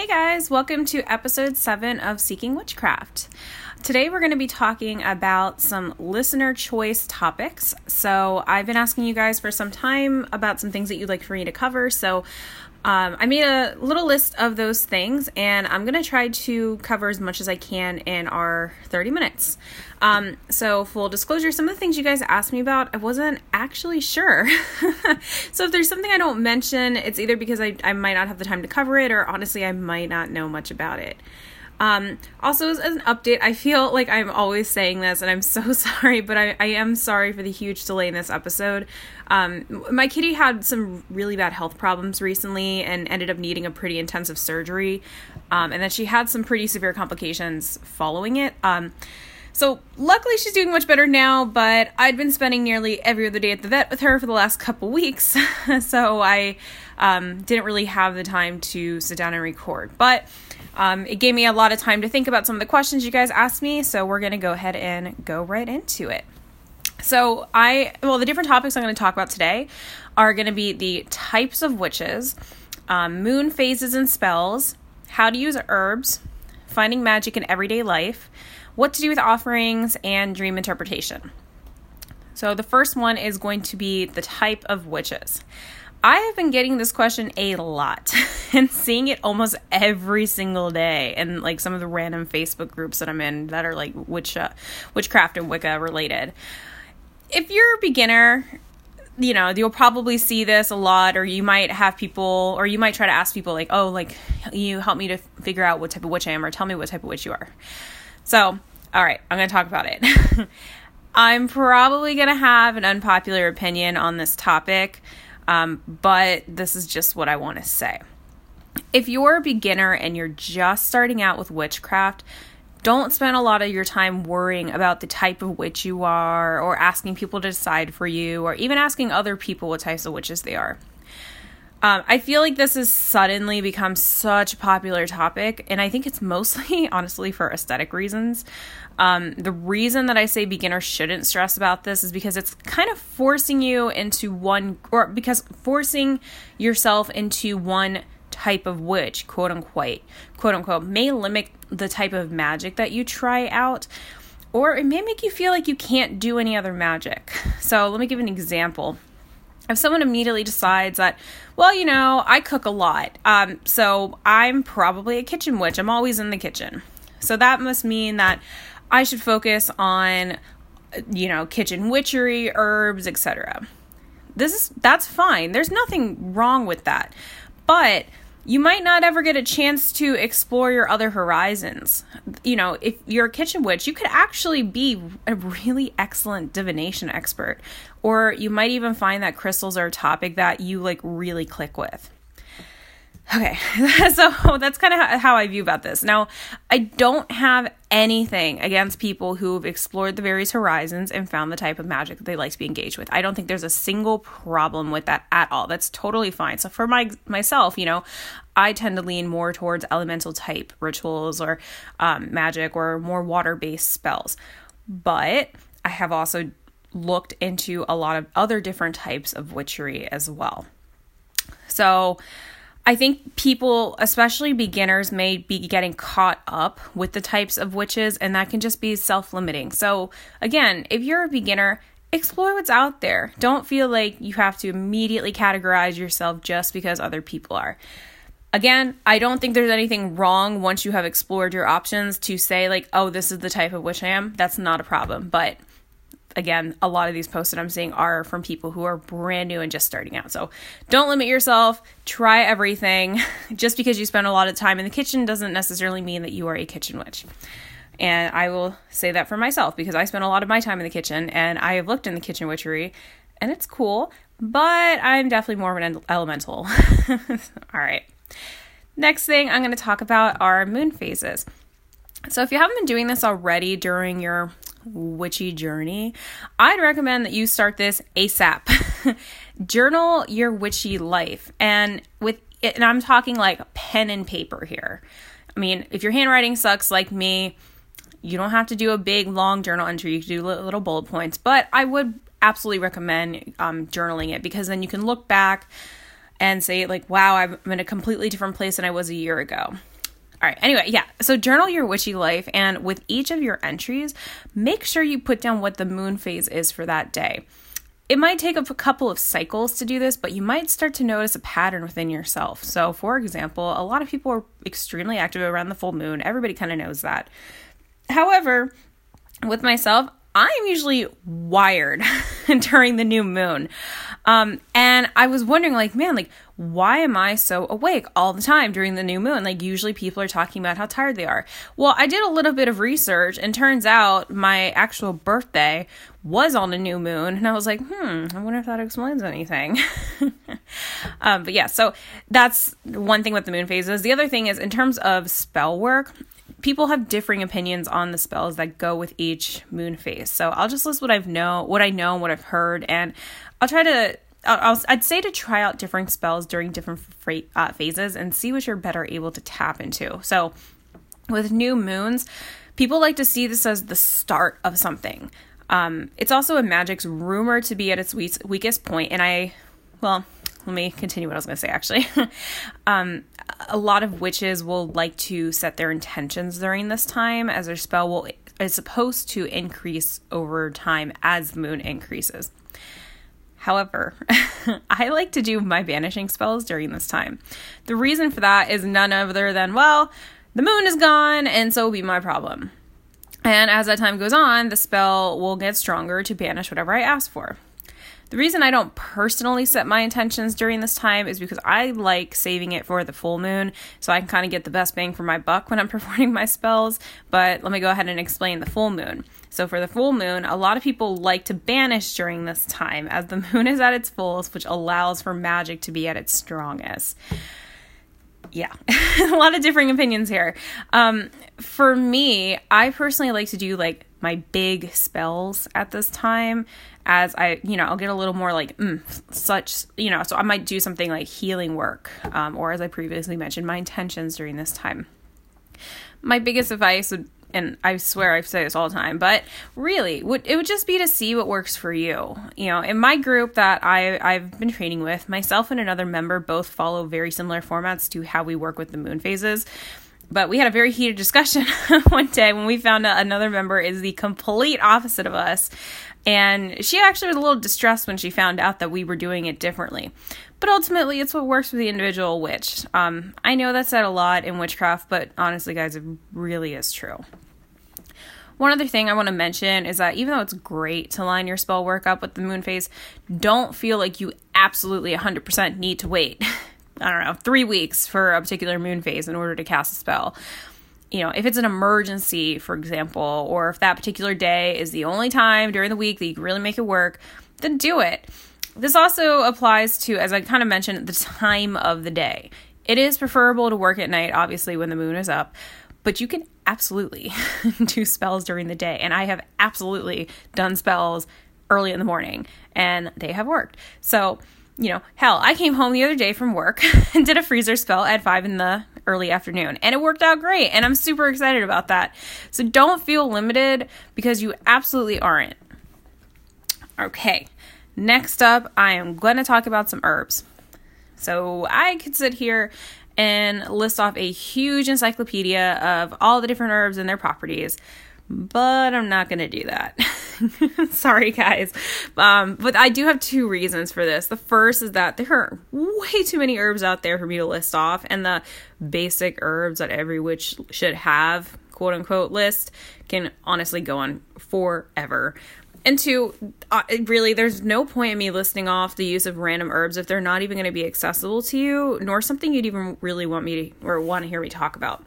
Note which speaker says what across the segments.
Speaker 1: Hey guys, welcome to episode 7 of Seeking Witchcraft. Today we're going to be talking about some listener choice topics. So, I've been asking you guys for some time about some things that you'd like for me to cover. So, um, I made a little list of those things, and I'm going to try to cover as much as I can in our 30 minutes. Um, so, full disclosure, some of the things you guys asked me about, I wasn't actually sure. so, if there's something I don't mention, it's either because I, I might not have the time to cover it, or honestly, I might not know much about it. Um, also, as an update, I feel like I'm always saying this, and I'm so sorry, but I, I am sorry for the huge delay in this episode. Um, my kitty had some really bad health problems recently and ended up needing a pretty intensive surgery, um, and then she had some pretty severe complications following it. Um, so, luckily, she's doing much better now, but I'd been spending nearly every other day at the vet with her for the last couple weeks, so I um, didn't really have the time to sit down and record. But um, it gave me a lot of time to think about some of the questions you guys asked me, so we're going to go ahead and go right into it. So, I, well, the different topics I'm going to talk about today are going to be the types of witches, um, moon phases and spells, how to use herbs, finding magic in everyday life, what to do with offerings, and dream interpretation. So, the first one is going to be the type of witches. I have been getting this question a lot and seeing it almost every single day and like some of the random Facebook groups that I'm in that are like witch uh, witchcraft and Wicca related. If you're a beginner, you know, you'll probably see this a lot or you might have people or you might try to ask people like, "Oh, like you help me to figure out what type of witch I am or tell me what type of witch you are." So, all right, I'm going to talk about it. I'm probably going to have an unpopular opinion on this topic. Um, but this is just what I want to say. If you're a beginner and you're just starting out with witchcraft, don't spend a lot of your time worrying about the type of witch you are, or asking people to decide for you, or even asking other people what types of witches they are. Um, I feel like this has suddenly become such a popular topic, and I think it's mostly, honestly, for aesthetic reasons. Um, the reason that I say beginners shouldn't stress about this is because it's kind of forcing you into one, or because forcing yourself into one type of witch, quote unquote, quote unquote, may limit the type of magic that you try out, or it may make you feel like you can't do any other magic. So, let me give an example. If someone immediately decides that, well, you know, I cook a lot, um, so I'm probably a kitchen witch, I'm always in the kitchen. So, that must mean that I should focus on you know, kitchen witchery, herbs, etc. This is that's fine. There's nothing wrong with that. But you might not ever get a chance to explore your other horizons. You know, if you're a kitchen witch, you could actually be a really excellent divination expert. Or you might even find that crystals are a topic that you like really click with. Okay, so that's kind of how I view about this. Now, I don't have anything against people who've explored the various horizons and found the type of magic that they like to be engaged with. I don't think there's a single problem with that at all. That's totally fine. So for my myself, you know, I tend to lean more towards elemental type rituals or um, magic or more water based spells. But I have also looked into a lot of other different types of witchery as well. So I think people, especially beginners, may be getting caught up with the types of witches, and that can just be self limiting. So, again, if you're a beginner, explore what's out there. Don't feel like you have to immediately categorize yourself just because other people are. Again, I don't think there's anything wrong once you have explored your options to say, like, oh, this is the type of witch I am. That's not a problem. But again, a lot of these posts that I'm seeing are from people who are brand new and just starting out. So don't limit yourself, try everything. Just because you spend a lot of time in the kitchen doesn't necessarily mean that you are a kitchen witch. And I will say that for myself because I spend a lot of my time in the kitchen and I have looked in the kitchen witchery and it's cool, but I'm definitely more of an elemental. All right. Next thing I'm going to talk about are moon phases. So, if you haven't been doing this already during your witchy journey, I'd recommend that you start this ASAP. Journal your witchy life. And with it, and I'm talking like pen and paper here. I mean, if your handwriting sucks like me, you don't have to do a big long journal entry. You can do little bullet points, but I would absolutely recommend um, journaling it because then you can look back and say like, "Wow, I'm in a completely different place than I was a year ago." All right. Anyway, yeah. So journal your witchy life, and with each of your entries, make sure you put down what the moon phase is for that day. It might take a couple of cycles to do this, but you might start to notice a pattern within yourself. So, for example, a lot of people are extremely active around the full moon. Everybody kind of knows that. However, with myself, I'm usually wired during the new moon. Um, and I was wondering, like, man, like, why am I so awake all the time during the new moon? Like, usually people are talking about how tired they are. Well, I did a little bit of research, and turns out my actual birthday was on a new moon. And I was like, hmm, I wonder if that explains anything. um, but yeah, so that's one thing with the moon phases. The other thing is, in terms of spell work, people have differing opinions on the spells that go with each moon phase. So I'll just list what I've know, what I know, and what I've heard, and I'll try to. I'll, I'd say to try out different spells during different uh, phases and see what you're better able to tap into. So, with new moons, people like to see this as the start of something. Um, it's also a magic's rumored to be at its weakest point, and I, well, let me continue what I was going to say actually. um, a lot of witches will like to set their intentions during this time as their spell will is supposed to increase over time as the moon increases. However, I like to do my banishing spells during this time. The reason for that is none other than, well, the moon is gone, and so will be my problem. And as that time goes on, the spell will get stronger to banish whatever I ask for. The reason I don't personally set my intentions during this time is because I like saving it for the full moon so I can kind of get the best bang for my buck when I'm performing my spells. But let me go ahead and explain the full moon. So, for the full moon, a lot of people like to banish during this time as the moon is at its fullest, which allows for magic to be at its strongest yeah, a lot of differing opinions here. Um, for me, I personally like to do like my big spells at this time as I, you know, I'll get a little more like mm, such, you know, so I might do something like healing work, um, or as I previously mentioned, my intentions during this time. My biggest advice would and I swear I say this all the time, but really, would it would just be to see what works for you. You know, in my group that I I've been training with, myself and another member both follow very similar formats to how we work with the moon phases. But we had a very heated discussion one day when we found out another member is the complete opposite of us. And she actually was a little distressed when she found out that we were doing it differently. But ultimately, it's what works for the individual witch. Um, I know that's said a lot in witchcraft, but honestly, guys, it really is true. One other thing I want to mention is that even though it's great to line your spell work up with the moon phase, don't feel like you absolutely 100% need to wait. I don't know, three weeks for a particular moon phase in order to cast a spell. You know, if it's an emergency, for example, or if that particular day is the only time during the week that you can really make it work, then do it. This also applies to, as I kind of mentioned, the time of the day. It is preferable to work at night, obviously, when the moon is up, but you can absolutely do spells during the day. And I have absolutely done spells early in the morning, and they have worked. So, you know, hell, I came home the other day from work and did a freezer spell at five in the early afternoon, and it worked out great. And I'm super excited about that. So don't feel limited because you absolutely aren't. Okay, next up, I am going to talk about some herbs. So I could sit here and list off a huge encyclopedia of all the different herbs and their properties but I'm not going to do that. Sorry, guys. Um, but I do have two reasons for this. The first is that there are way too many herbs out there for me to list off, and the basic herbs that every witch should have, quote unquote, list can honestly go on forever. And two, uh, really, there's no point in me listing off the use of random herbs if they're not even going to be accessible to you, nor something you'd even really want me to or want to hear me talk about.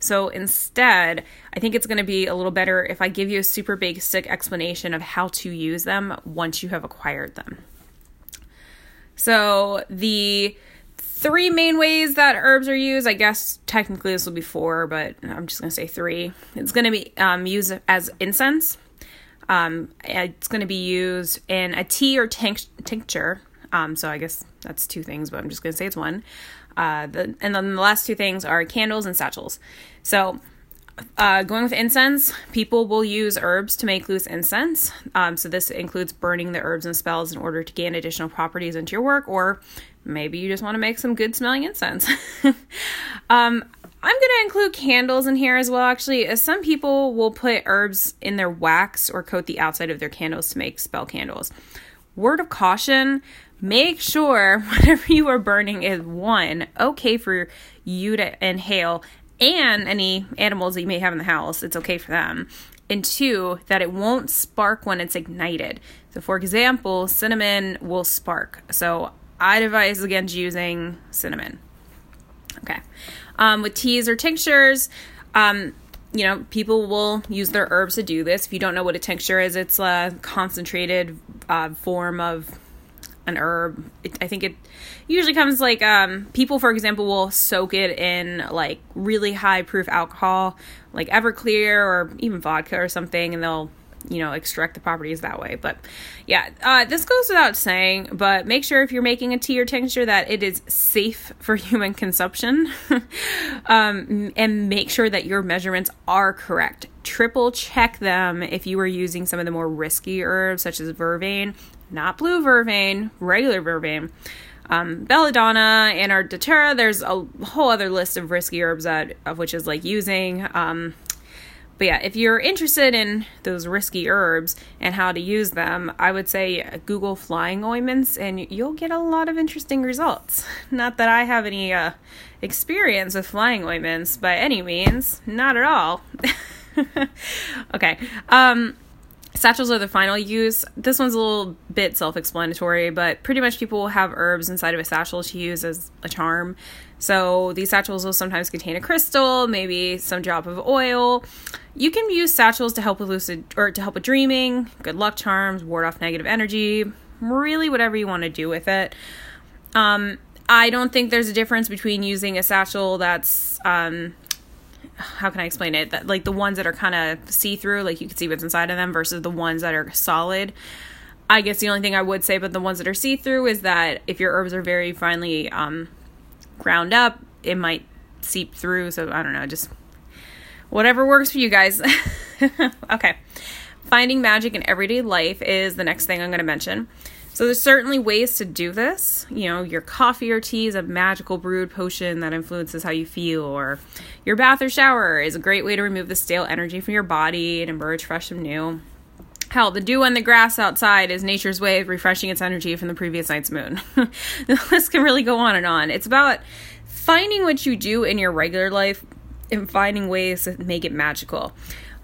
Speaker 1: So instead, I think it's going to be a little better if I give you a super basic explanation of how to use them once you have acquired them. So the three main ways that herbs are used. I guess technically this will be four, but I'm just going to say three. It's going to be um, used as incense. Um, it's going to be used in a tea or tinct- tincture. Um, so I guess that's two things, but I'm just going to say it's one. Uh, the, and then the last two things are candles and satchels. So uh, going with incense, people will use herbs to make loose incense. Um, so this includes burning the herbs and spells in order to gain additional properties into your work, or maybe you just want to make some good smelling incense. um, going to include candles in here as well, actually, uh, some people will put herbs in their wax or coat the outside of their candles to make spell candles. Word of caution make sure whatever you are burning is one, okay for you to inhale, and any animals that you may have in the house, it's okay for them. And two, that it won't spark when it's ignited. So, for example, cinnamon will spark. So, I'd advise against using cinnamon. Okay. Um, with teas or tinctures, um, you know, people will use their herbs to do this. If you don't know what a tincture is, it's a concentrated uh, form of an herb. It, I think it usually comes like um, people, for example, will soak it in like really high proof alcohol, like Everclear or even vodka or something, and they'll you know extract the properties that way but yeah uh, this goes without saying but make sure if you're making a tea or tincture that it is safe for human consumption um, and make sure that your measurements are correct triple check them if you are using some of the more risky herbs such as vervain not blue vervain, regular vervain. Um, belladonna and our datura, there's a whole other list of risky herbs that of which is like using. Um, but yeah, if you're interested in those risky herbs and how to use them, I would say Google flying ointments and you'll get a lot of interesting results. Not that I have any uh, experience with flying ointments by any means, not at all. okay. Um, Satchels are the final use. This one's a little bit self explanatory, but pretty much people will have herbs inside of a satchel to use as a charm. So these satchels will sometimes contain a crystal, maybe some drop of oil. You can use satchels to help with lucid or to help with dreaming, good luck charms, ward off negative energy, really whatever you want to do with it. Um, I don't think there's a difference between using a satchel that's um, how can I explain it? That like the ones that are kind of see through, like you can see what's inside of them, versus the ones that are solid. I guess the only thing I would say about the ones that are see through is that if your herbs are very finely um, ground up, it might seep through. So I don't know, just whatever works for you guys. okay. Finding magic in everyday life is the next thing I'm going to mention. So there's certainly ways to do this. You know, your coffee or tea is a magical brewed potion that influences how you feel, or your bath or shower is a great way to remove the stale energy from your body and emerge fresh and new. Hell, the dew on the grass outside is nature's way of refreshing its energy from the previous night's moon. the list can really go on and on. It's about finding what you do in your regular life and finding ways to make it magical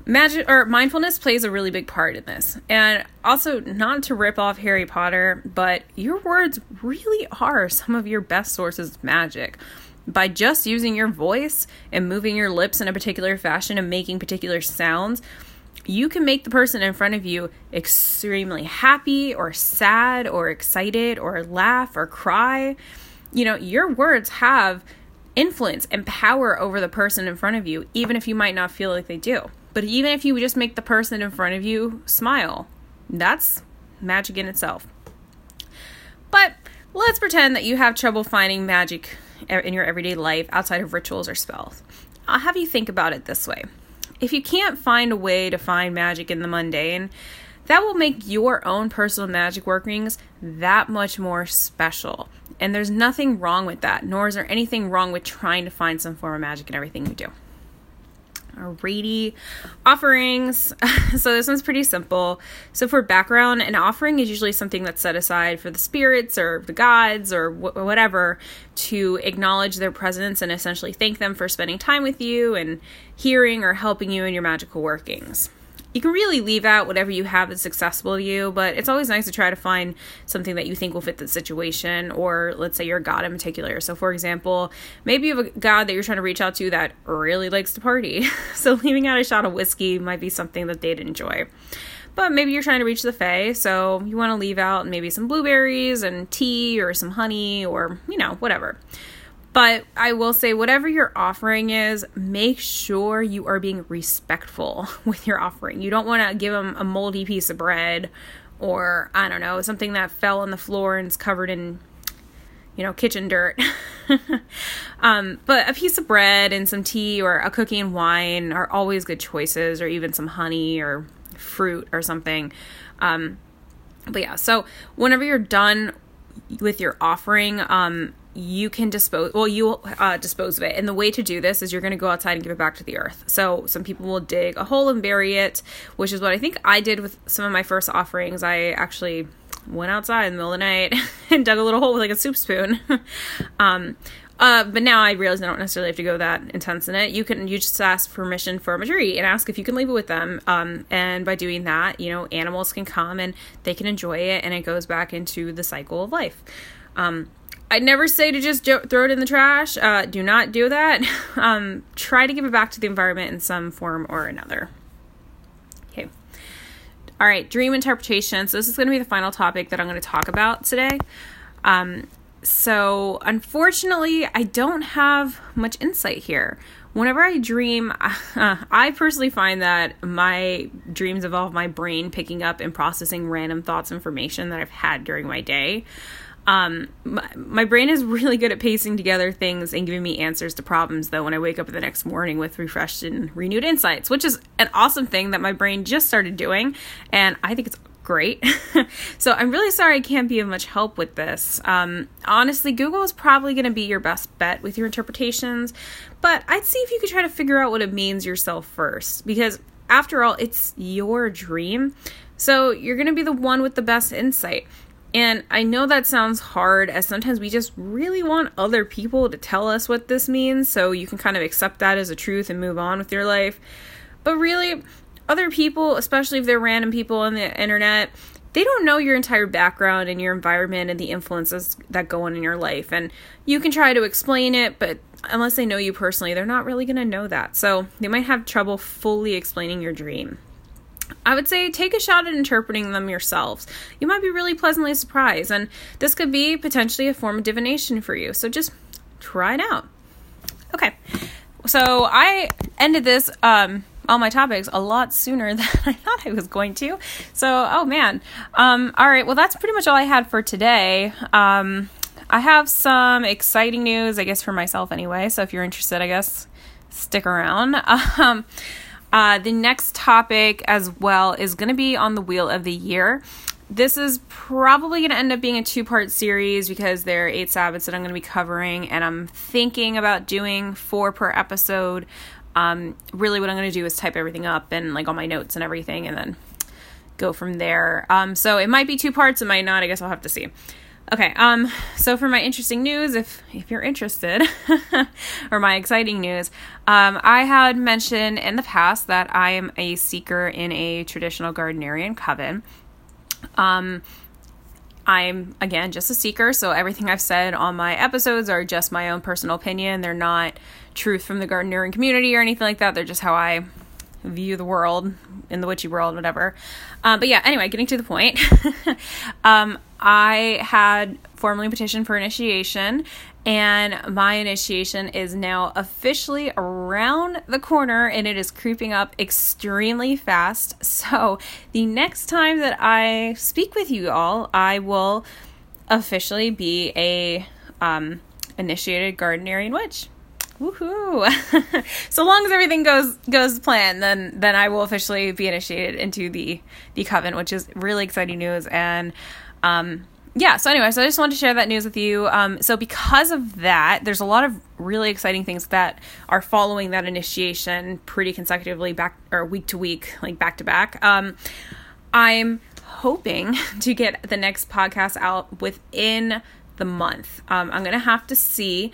Speaker 1: magic or mindfulness plays a really big part in this. And also, not to rip off Harry Potter, but your words really are some of your best sources of magic. By just using your voice and moving your lips in a particular fashion and making particular sounds, you can make the person in front of you extremely happy or sad or excited or laugh or cry. You know, your words have influence and power over the person in front of you, even if you might not feel like they do. But even if you just make the person in front of you smile, that's magic in itself. But let's pretend that you have trouble finding magic in your everyday life outside of rituals or spells. I'll have you think about it this way. If you can't find a way to find magic in the mundane, that will make your own personal magic workings that much more special. And there's nothing wrong with that, nor is there anything wrong with trying to find some form of magic in everything you do. Alrighty. Offerings. so this one's pretty simple. So for background, an offering is usually something that's set aside for the spirits or the gods or wh- whatever to acknowledge their presence and essentially thank them for spending time with you and hearing or helping you in your magical workings you can really leave out whatever you have that's accessible to you, but it's always nice to try to find something that you think will fit the situation, or let's say you're a god in particular. So, for example, maybe you have a god that you're trying to reach out to that really likes to party. so, leaving out a shot of whiskey might be something that they'd enjoy. but maybe you're trying to reach the Fae, so you want to leave out maybe some blueberries and tea or some honey or, you know, whatever. But I will say, whatever your offering is, make sure you are being respectful with your offering. You don't want to give them a moldy piece of bread or, I don't know, something that fell on the floor and is covered in, you know, kitchen dirt. um, but a piece of bread and some tea or a cookie and wine are always good choices, or even some honey or fruit or something. Um, but yeah, so whenever you're done with your offering, um, you can dispose well you uh, dispose of it and the way to do this is you're going to go outside and give it back to the earth so some people will dig a hole and bury it which is what i think i did with some of my first offerings i actually went outside in the middle of the night and dug a little hole with like a soup spoon um, uh, but now I realize I don't necessarily have to go that intense in it. You can you just ask permission from a tree and ask if you can leave it with them. Um, and by doing that, you know, animals can come and they can enjoy it, and it goes back into the cycle of life. Um, I'd never say to just jo- throw it in the trash. Uh, do not do that. Um, try to give it back to the environment in some form or another. Okay. All right, dream interpretation. So this is going to be the final topic that I'm going to talk about today. Um, so, unfortunately, I don't have much insight here. Whenever I dream, uh, I personally find that my dreams involve my brain picking up and processing random thoughts, information that I've had during my day. Um, my, my brain is really good at pacing together things and giving me answers to problems, though, when I wake up the next morning with refreshed and renewed insights, which is an awesome thing that my brain just started doing. And I think it's great. so I'm really sorry I can't be of much help with this. Um, honestly, Google is probably going to be your best bet with your interpretations, but I'd see if you could try to figure out what it means yourself first, because after all, it's your dream. So you're going to be the one with the best insight. And I know that sounds hard, as sometimes we just really want other people to tell us what this means, so you can kind of accept that as a truth and move on with your life. But really, other people, especially if they're random people on the internet, they don't know your entire background and your environment and the influences that go on in your life. And you can try to explain it, but unless they know you personally, they're not really going to know that. So they might have trouble fully explaining your dream. I would say take a shot at interpreting them yourselves. You might be really pleasantly surprised, and this could be potentially a form of divination for you. So just try it out. Okay, so I ended this um, all my topics a lot sooner than I thought I was going to. So, oh man. Um, all right, well, that's pretty much all I had for today. Um, I have some exciting news, I guess, for myself anyway. So, if you're interested, I guess stick around. Um, uh, the next topic as well is going to be on the Wheel of the Year. This is probably going to end up being a two part series because there are eight Sabbats that I'm going to be covering, and I'm thinking about doing four per episode. Um, really, what I'm going to do is type everything up and like all my notes and everything, and then go from there. Um, so it might be two parts, it might not. I guess I'll have to see. Okay, um, so for my interesting news, if if you're interested, or my exciting news, um, I had mentioned in the past that I am a seeker in a traditional Gardnerian coven. Um, I'm again just a seeker, so everything I've said on my episodes are just my own personal opinion. They're not truth from the Gardnerian community or anything like that. They're just how I view the world in the witchy world, whatever. Um, but yeah, anyway, getting to the point. um, I had formally petitioned for initiation, and my initiation is now officially around the corner and it is creeping up extremely fast. So, the next time that I speak with you all, I will officially be a um, initiated Gardnerian witch. Woohoo! so long as everything goes goes plan, then then I will officially be initiated into the the coven, which is really exciting news. And um, yeah, so anyway, so I just wanted to share that news with you. Um, so because of that, there's a lot of really exciting things that are following that initiation pretty consecutively, back or week to week, like back to back. Um, I'm hoping to get the next podcast out within the month. Um, I'm gonna have to see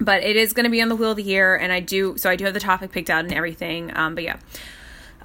Speaker 1: but it is going to be on the wheel of the year and i do so i do have the topic picked out and everything um, but yeah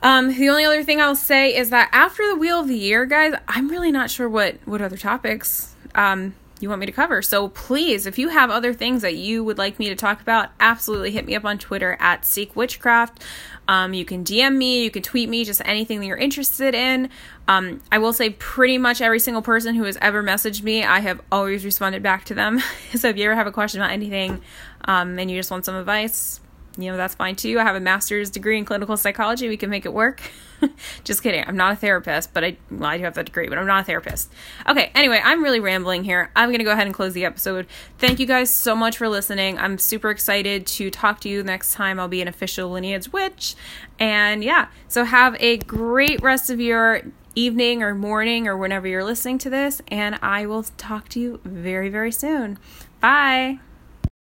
Speaker 1: um, the only other thing i'll say is that after the wheel of the year guys i'm really not sure what what other topics um, you want me to cover. So please, if you have other things that you would like me to talk about, absolutely hit me up on Twitter at Seek Witchcraft. Um, you can DM me, you can tweet me, just anything that you're interested in. Um, I will say pretty much every single person who has ever messaged me, I have always responded back to them. so if you ever have a question about anything um, and you just want some advice, you know, that's fine too. I have a master's degree in clinical psychology. We can make it work. Just kidding. I'm not a therapist, but I, well, I do have that degree, but I'm not a therapist. Okay, anyway, I'm really rambling here. I'm going to go ahead and close the episode. Thank you guys so much for listening. I'm super excited to talk to you next time I'll be an official lineage witch. And yeah, so have a great rest of your evening or morning or whenever you're listening to this. And I will talk to you very, very soon. Bye.